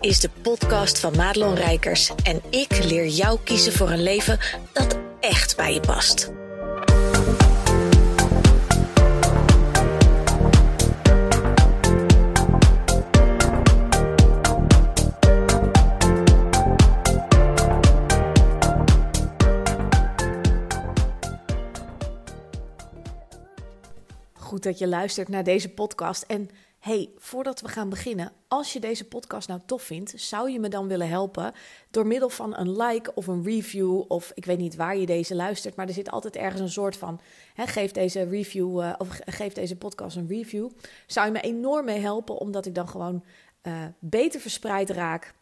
is de podcast van Madelon Rijkers en ik leer jou kiezen voor een leven dat echt bij je past. Goed dat je luistert naar deze podcast. En hey, voordat we gaan beginnen, als je deze podcast nou tof vindt, zou je me dan willen helpen door middel van een like of een review of ik weet niet waar je deze luistert, maar er zit altijd ergens een soort van hè, geef deze review uh, of geef deze podcast een review. Zou je me enorm mee helpen, omdat ik dan gewoon uh, beter verspreid raak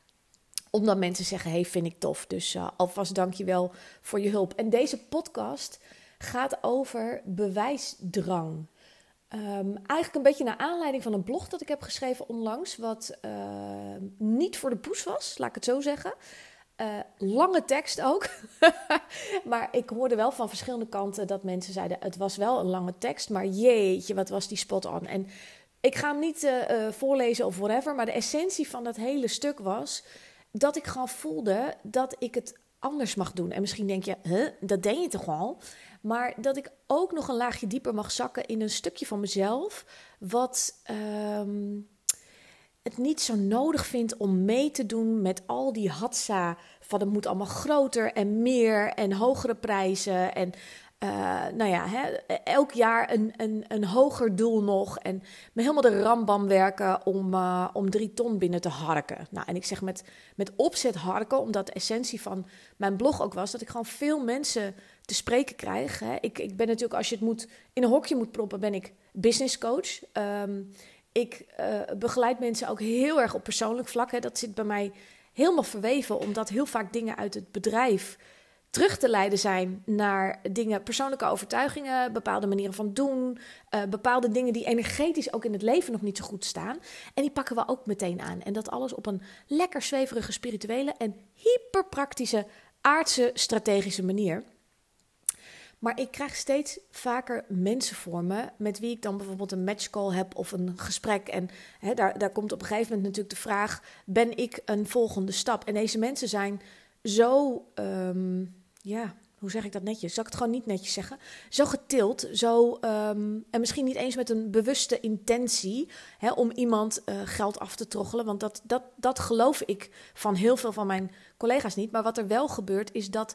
omdat mensen zeggen: hey, vind ik tof. Dus uh, alvast dankjewel voor je hulp. En deze podcast gaat over bewijsdrang. Um, eigenlijk een beetje naar aanleiding van een blog dat ik heb geschreven onlangs, wat uh, niet voor de poes was, laat ik het zo zeggen. Uh, lange tekst ook. maar ik hoorde wel van verschillende kanten dat mensen zeiden: het was wel een lange tekst, maar jeetje, wat was die spot on. En ik ga hem niet uh, voorlezen of whatever, maar de essentie van dat hele stuk was dat ik gewoon voelde dat ik het anders mag doen. En misschien denk je, dat deed je toch al? Maar dat ik ook nog een laagje dieper mag zakken in een stukje van mezelf. Wat um, het niet zo nodig vindt om mee te doen met al die hatsa. Van het moet allemaal groter en meer en hogere prijzen. En uh, nou ja, hè, elk jaar een, een, een hoger doel nog. En me helemaal de rambam werken om, uh, om drie ton binnen te harken. Nou, en ik zeg met, met opzet harken, omdat de essentie van mijn blog ook was dat ik gewoon veel mensen te spreken krijg. Ik, ik ben natuurlijk, als je het moet, in een hokje moet proppen, ben ik business coach. Um, ik uh, begeleid mensen ook heel erg op persoonlijk vlak. Hè. Dat zit bij mij helemaal verweven, omdat heel vaak dingen uit het bedrijf terug te leiden zijn naar dingen, persoonlijke overtuigingen, bepaalde manieren van doen, uh, bepaalde dingen die energetisch ook in het leven nog niet zo goed staan. En die pakken we ook meteen aan. En dat alles op een lekker zweverige, spirituele en hyperpraktische, aardse, strategische manier. Maar ik krijg steeds vaker mensen voor me met wie ik dan bijvoorbeeld een matchcall heb of een gesprek. En hè, daar, daar komt op een gegeven moment natuurlijk de vraag: ben ik een volgende stap? En deze mensen zijn zo, um, ja, hoe zeg ik dat netjes? Zal ik het gewoon niet netjes zeggen? Zo getild, zo, um, en misschien niet eens met een bewuste intentie hè, om iemand uh, geld af te troggelen. Want dat, dat, dat geloof ik van heel veel van mijn collega's niet. Maar wat er wel gebeurt, is dat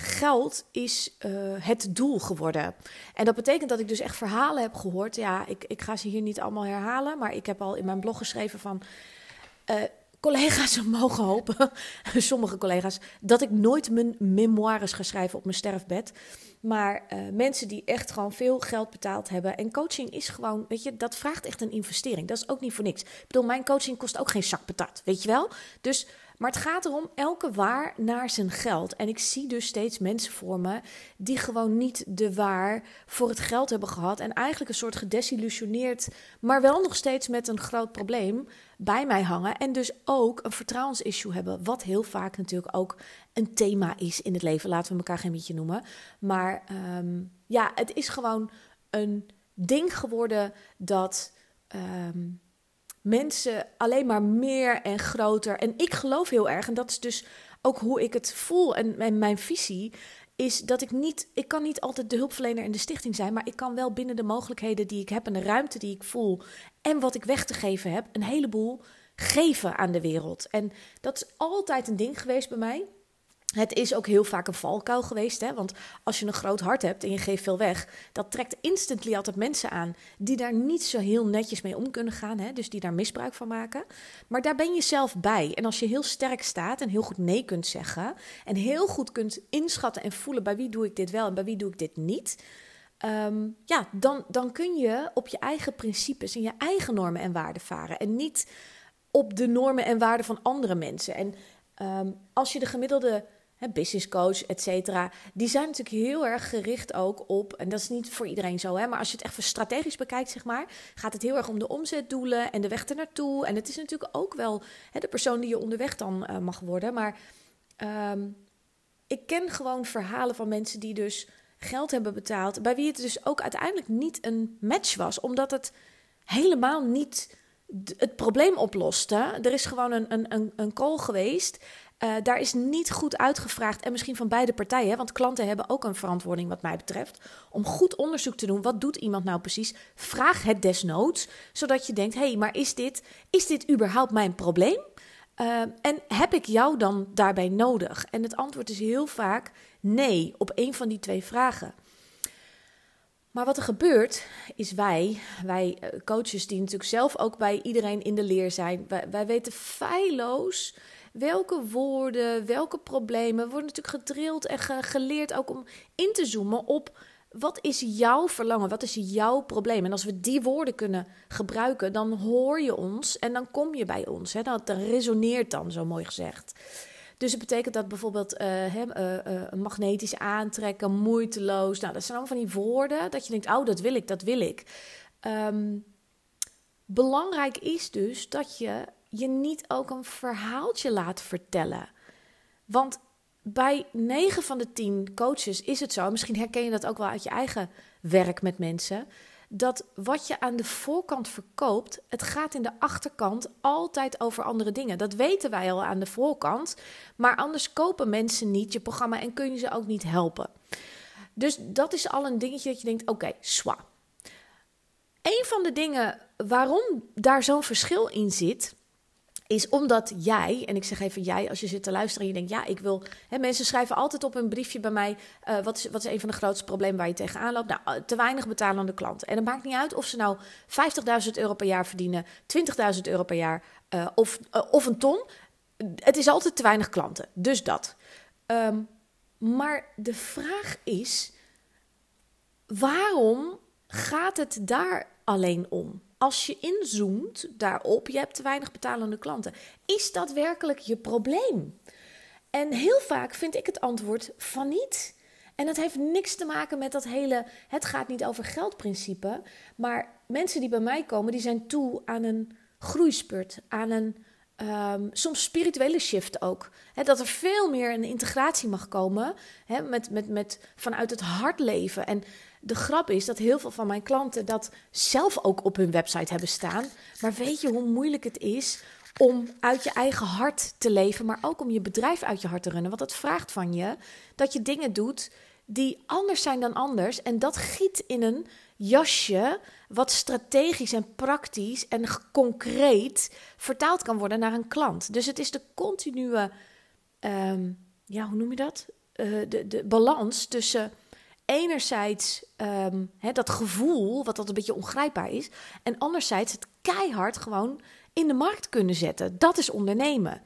geld is uh, het doel geworden. En dat betekent dat ik dus echt verhalen heb gehoord. Ja, ik, ik ga ze hier niet allemaal herhalen, maar ik heb al in mijn blog geschreven van. Uh, collega's mogen hopen, sommige collega's, dat ik nooit mijn memoires ga schrijven op mijn sterfbed. Maar uh, mensen die echt gewoon veel geld betaald hebben. En coaching is gewoon, weet je, dat vraagt echt een investering. Dat is ook niet voor niks. Ik bedoel, mijn coaching kost ook geen zak patat, weet je wel? Dus maar het gaat erom elke waar naar zijn geld. En ik zie dus steeds mensen voor me die gewoon niet de waar voor het geld hebben gehad. En eigenlijk een soort gedesillusioneerd, maar wel nog steeds met een groot probleem bij mij hangen. En dus ook een vertrouwensissue hebben. Wat heel vaak natuurlijk ook een thema is in het leven. Laten we elkaar geen beetje noemen. Maar um, ja, het is gewoon een ding geworden dat. Um, mensen alleen maar meer en groter. En ik geloof heel erg, en dat is dus ook hoe ik het voel en, mijn visie, is dat ik niet, ik kan niet altijd de hulpverlener in de stichting zijn, maar ik kan wel binnen de mogelijkheden die ik heb en de ruimte die ik voel en wat ik weg te geven heb, een heleboel geven aan de wereld. En dat is altijd een ding geweest bij mij. Het is ook heel vaak een valkuil geweest, hè? want als je een groot hart hebt en je geeft veel weg, dat trekt instantly altijd mensen aan die daar niet zo heel netjes mee om kunnen gaan, hè? dus die daar misbruik van maken. Maar daar ben je zelf bij. En als je heel sterk staat en heel goed nee kunt zeggen en heel goed kunt inschatten en voelen bij wie doe ik dit wel en bij wie doe ik dit niet, um, ja, dan, dan kun je op je eigen principes en je eigen normen en waarden varen en niet op de normen en waarden van andere mensen. En um, als je de gemiddelde business coach, et cetera. Die zijn natuurlijk heel erg gericht ook op, en dat is niet voor iedereen zo, hè, maar als je het echt strategisch bekijkt, zeg maar, gaat het heel erg om de omzetdoelen en de weg ernaartoe. En het is natuurlijk ook wel hè, de persoon die je onderweg dan uh, mag worden. Maar um, ik ken gewoon verhalen van mensen die dus geld hebben betaald, bij wie het dus ook uiteindelijk niet een match was, omdat het helemaal niet het probleem oploste. Er is gewoon een, een, een, een call geweest. Uh, daar is niet goed uitgevraagd. En misschien van beide partijen. Want klanten hebben ook een verantwoording, wat mij betreft. Om goed onderzoek te doen. Wat doet iemand nou precies? Vraag het desnoods. Zodat je denkt: hé, hey, maar is dit, is dit überhaupt mijn probleem? Uh, en heb ik jou dan daarbij nodig? En het antwoord is heel vaak nee op een van die twee vragen. Maar wat er gebeurt, is wij, wij eh, coaches die natuurlijk zelf ook bij iedereen in de leer zijn, wij, wij weten feilloos welke woorden, welke problemen, worden natuurlijk gedrild en geleerd ook om in te zoomen op wat is jouw verlangen, wat is jouw probleem. En als we die woorden kunnen gebruiken, dan hoor je ons en dan kom je bij ons. Hè? Dat resoneert dan, zo mooi gezegd. Dus het betekent dat bijvoorbeeld uh, magnetisch aantrekken, moeiteloos. Nou, dat zijn allemaal van die woorden dat je denkt, oh, dat wil ik, dat wil ik. Um, belangrijk is dus dat je je niet ook een verhaaltje laat vertellen. Want bij 9 van de 10 coaches is het zo, misschien herken je dat ook wel uit je eigen werk met mensen, dat wat je aan de voorkant verkoopt, het gaat in de achterkant altijd over andere dingen. Dat weten wij al aan de voorkant, maar anders kopen mensen niet je programma en kun je ze ook niet helpen. Dus dat is al een dingetje dat je denkt: oké, swa. Een van de dingen waarom daar zo'n verschil in zit, is omdat jij, en ik zeg even jij als je zit te luisteren en je denkt, ja, ik wil. Hè, mensen schrijven altijd op een briefje bij mij: uh, wat, is, wat is een van de grootste problemen waar je tegenaan loopt? Nou, eh, te weinig betalende klanten. En het maakt niet uit of ze nou 50.000 euro per jaar verdienen, 20.000 euro per jaar uh, of, of een ton. Het is altijd te weinig klanten. Dus dat. Um, maar de vraag is: waarom gaat het daar alleen om? Als je inzoomt daarop, je hebt te weinig betalende klanten. Is dat werkelijk je probleem? En heel vaak vind ik het antwoord van niet. En dat heeft niks te maken met dat hele, het gaat niet over geldprincipe. Maar mensen die bij mij komen, die zijn toe aan een groeispurt, aan een um, soms spirituele shift ook. dat er veel meer een integratie mag komen met, met, met, vanuit het hart leven. En de grap is dat heel veel van mijn klanten dat zelf ook op hun website hebben staan. Maar weet je hoe moeilijk het is om uit je eigen hart te leven, maar ook om je bedrijf uit je hart te runnen? Want het vraagt van je dat je dingen doet die anders zijn dan anders. En dat giet in een jasje wat strategisch en praktisch en concreet vertaald kan worden naar een klant. Dus het is de continue, um, ja, hoe noem je dat? Uh, de, de balans tussen enerzijds um, dat gevoel, wat dat een beetje ongrijpbaar is, en anderzijds het keihard gewoon in de markt kunnen zetten. Dat is ondernemen.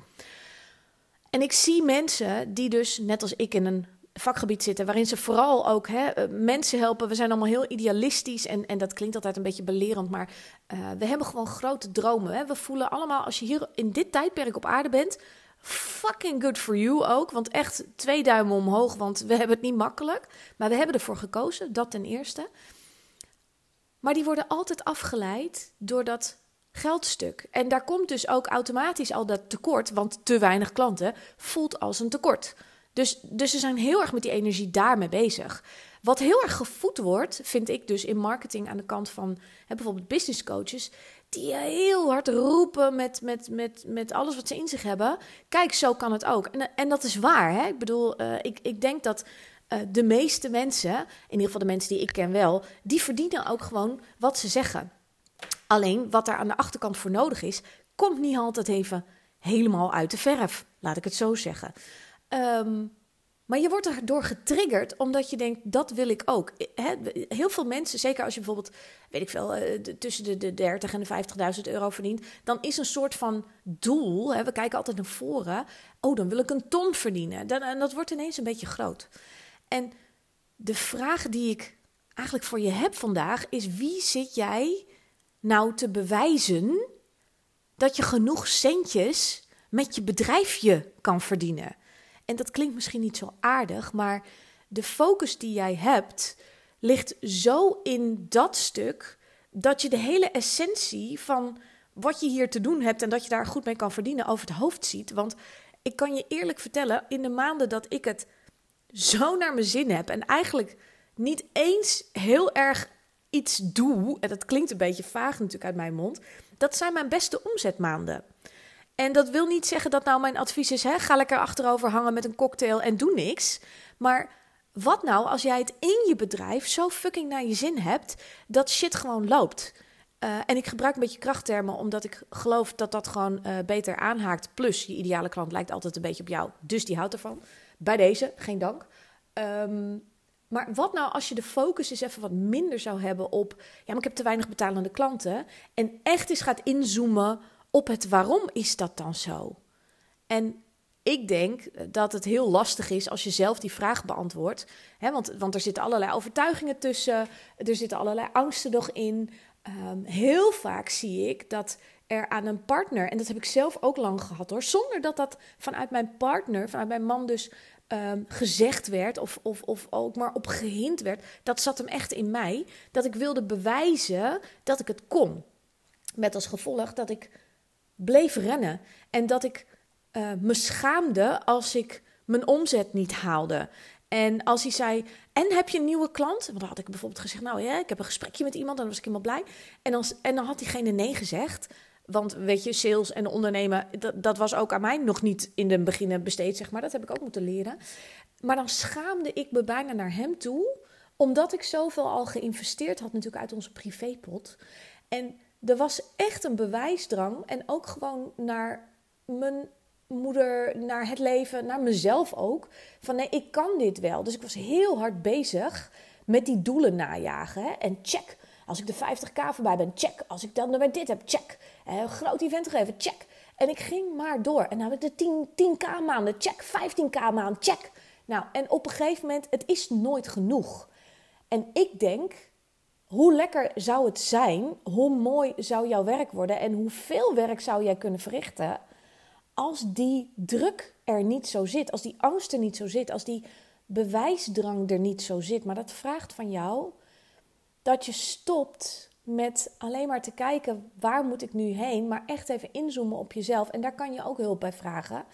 En ik zie mensen die dus, net als ik, in een vakgebied zitten waarin ze vooral ook hè, eh, mensen helpen. We zijn allemaal heel idealistisch en, en dat klinkt altijd een beetje belerend, maar uh, we hebben gewoon grote dromen. Hè. We voelen allemaal, als je hier in dit tijdperk op aarde bent, fucking good for you ook. Want echt twee duimen omhoog, want we hebben het niet makkelijk. Maar we hebben ervoor gekozen, dat ten eerste. Maar die worden altijd afgeleid door dat geldstuk. En daar komt dus ook automatisch al dat tekort, want te weinig klanten voelt als een tekort. Dus, dus ze zijn heel erg met die energie daarmee bezig. Wat heel erg gevoed wordt, vind ik dus in marketing aan de kant van hè, bijvoorbeeld business coaches, die heel hard roepen met, met, met, met alles wat ze in zich hebben. Kijk, zo kan het ook. En, en dat is waar. Hè? Ik bedoel, uh, ik, ik denk dat uh, de meeste mensen, in ieder geval de mensen die ik ken wel, die verdienen ook gewoon wat ze zeggen. Alleen wat er aan de achterkant voor nodig is, komt niet altijd even helemaal uit de verf. Laat ik het zo zeggen. Um, maar je wordt erdoor getriggerd omdat je denkt, dat wil ik ook. heel veel mensen, zeker als je bijvoorbeeld, weet ik veel, eh, tussen de, de 30 en de 50.000 euro verdient, dan is een soort van doel, we kijken altijd naar voren, oh, dan wil ik een ton verdienen. En dat wordt ineens een beetje groot. En de vraag die ik eigenlijk voor je heb vandaag is, wie zit jij nou te bewijzen dat je genoeg centjes met je bedrijfje kan verdienen? En dat klinkt misschien niet zo aardig, maar de focus die jij hebt ligt zo in dat stuk dat je de hele essentie van wat je hier te doen hebt en dat je daar goed mee kan verdienen over het hoofd ziet. Want ik kan je eerlijk vertellen, in de maanden dat ik het zo naar mijn zin heb en eigenlijk niet eens heel erg iets doe, en dat klinkt een beetje vaag natuurlijk uit mijn mond, Dat zijn mijn beste omzetmaanden. En dat wil niet zeggen dat nou mijn advies is: hè, ga lekker achterover hangen met een cocktail en doe niks. Maar wat nou als jij het in je bedrijf zo fucking naar je zin hebt dat shit gewoon loopt? Uh, en ik gebruik een beetje krachttermen omdat ik geloof dat dat gewoon uh, beter aanhaakt. Plus, je ideale klant lijkt altijd een beetje op jou, dus die houdt ervan. Bij deze, geen dank. Um, maar wat nou als je de focus eens even wat minder zou hebben op... ja, maar ik heb te weinig betalende klanten. En echt eens gaat inzoomen op het waarom is dat dan zo? En ik denk dat het heel lastig is als je zelf die vraag beantwoordt. Hè, want, want er zitten allerlei overtuigingen tussen. Er zitten allerlei angsten nog in. Um, heel vaak zie ik dat er aan een partner, en dat heb ik zelf ook lang gehad hoor, zonder dat dat vanuit mijn partner, vanuit mijn man dus Ehm, gezegd werd of, of, of ook maar op gehind werd, dat zat hem echt in mij, dat ik wilde bewijzen dat ik het kon. Met als gevolg dat ik bleef rennen en dat ik uh, me schaamde als ik mijn omzet niet haalde. En als hij zei, en heb je een nieuwe klant? Want dan had ik bijvoorbeeld gezegd, nou ja, ik heb een gesprekje met iemand en dan was ik helemaal blij. En dan, en dan had diegene nee gezegd. Want weet je, sales en ondernemen, dat, dat was ook aan mij nog niet in de beginnen besteed, zeg maar. Dat heb ik ook moeten leren. Maar dan schaamde ik me bijna naar hem toe, omdat ik zoveel al geïnvesteerd had, natuurlijk uit onze privépot. En er was echt een bewijsdrang en ook gewoon naar mijn moeder, naar het leven, naar mezelf ook. Van nee, ik kan dit wel. Dus ik was heel hard bezig met die doelen najagen. Hè? En check, als ik de 50k voorbij ben, check. Als ik dan weer dit heb, check. Een groot event gegeven, check. En ik ging maar door. En dan heb ik de 10, 10k maanden, check. 15k maand, check. Nou, en op een gegeven moment, het is nooit genoeg. En ik denk, hoe lekker zou het zijn, hoe mooi zou jouw werk worden en hoeveel werk zou jij kunnen verrichten als die druk er niet zo zit, als die angst er niet zo zit, als die bewijsdrang er niet zo zit. Maar dat vraagt van jou dat je stopt met alleen maar te kijken waar moet ik nu heen, maar echt even inzoomen op jezelf. En daar kan je ook hulp bij vragen.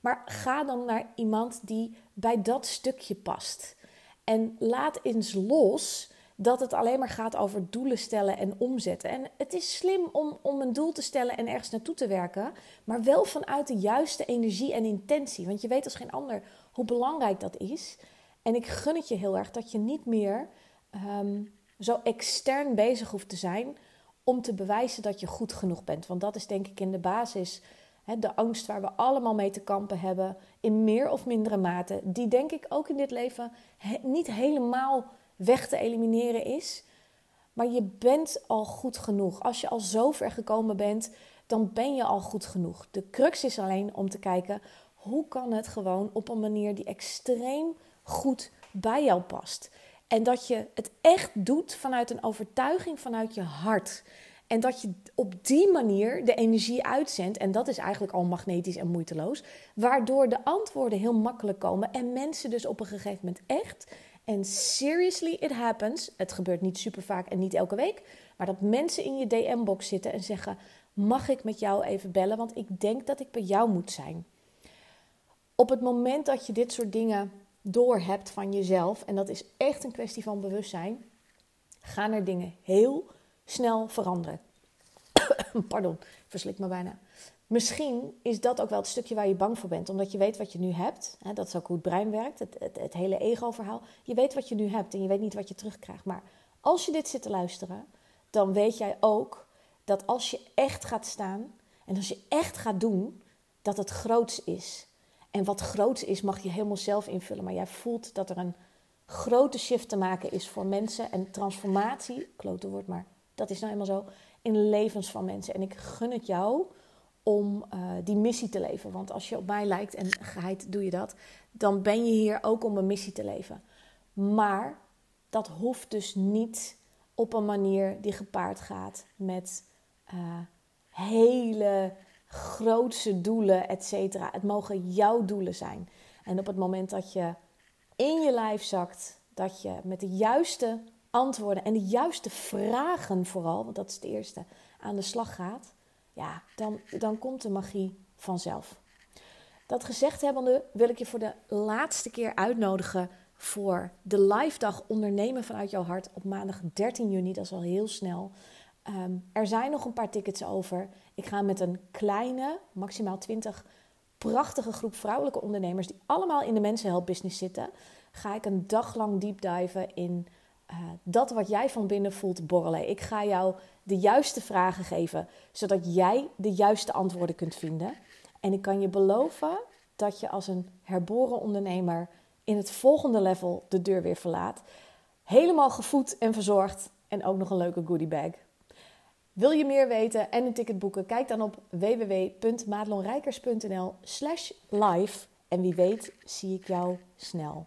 Maar ga dan naar iemand die bij dat stukje past. En laat eens los dat het alleen maar gaat over doelen stellen en omzetten. En het is slim om, om een doel te stellen en ergens naartoe te werken, maar wel vanuit de juiste energie en intentie. Want je weet als geen ander hoe belangrijk dat is. En ik gun het je heel erg dat je niet meer ehm, zo extern bezig hoeft te zijn om te bewijzen dat je goed genoeg bent. Want dat is denk ik in de basis de angst waar we allemaal mee te kampen hebben, in meer of mindere mate, die denk ik ook in dit leven niet helemaal weg te elimineren is. Maar je bent al goed genoeg. Als je al zo ver gekomen bent, dan ben je al goed genoeg. De crux is alleen om te kijken hoe kan het gewoon op een manier die extreem goed bij jou past. En dat je het echt doet vanuit een overtuiging, vanuit je hart. En dat je op die manier de energie uitzendt. En dat is eigenlijk al magnetisch en moeiteloos. Waardoor de antwoorden heel makkelijk komen. En mensen dus op een gegeven moment echt. En seriously, it happens. Het gebeurt niet super vaak en niet elke week. Maar dat mensen in je DM-box zitten en zeggen: Mag ik met jou even bellen? Want ik denk dat ik bij jou moet zijn. Op het moment dat je dit soort dingen door hebt van jezelf, en dat is echt een kwestie van bewustzijn, gaan er dingen heel snel veranderen. Pardon, verslik me bijna. Misschien is dat ook wel het stukje waar je bang voor bent, omdat je weet wat je nu hebt. Dat is ook hoe het brein werkt, het, het, hele ego-verhaal. Je weet wat je nu hebt en je weet niet wat je terugkrijgt. Maar als je dit zit te luisteren, dan weet jij ook dat als je echt gaat staan en als je echt gaat doen, dat het groots is. En wat groots is, mag je helemaal zelf invullen. Maar jij voelt dat er een grote shift te maken is voor mensen. En transformatie, klote woord, maar dat is nou eenmaal zo, in levens van mensen. En ik gun het jou om uh, die missie te leven. Want als je op mij lijkt en geheid doe je dat, dan ben je hier ook om een missie te leven. Maar dat hoeft dus niet op een manier die gepaard gaat met uh, hele grootse doelen, et cetera. Het mogen jouw doelen zijn. En op het moment dat je in je lijf zakt, dat je met de juiste antwoorden en de juiste vragen vooral, want dat is het eerste, aan de slag gaat, ja, dan, dan komt de magie vanzelf. Dat gezegd hebbende wil ik je voor de laatste keer uitnodigen voor de live dag ondernemen vanuit jouw hart op maandag 13 juni. Dat is al heel snel. Ehm, er zijn nog een paar tickets over. Ik ga met een kleine, maximaal 20 prachtige groep vrouwelijke ondernemers die allemaal in de mensenhelpbusiness zitten, ga ik een dag lang diven in uh, dat wat jij van binnen voelt borrelen. Ik ga jou de juiste vragen geven, zodat jij de juiste antwoorden kunt vinden. En ik kan je beloven dat je als een herboren ondernemer in het volgende level de deur weer verlaat. Helemaal gevoed en verzorgd en ook nog een leuke goodie bag. Wil je meer weten en een ticket boeken? Kijk dan op www.madelonrijkers.nl slash live. En wie weet zie ik jou snel.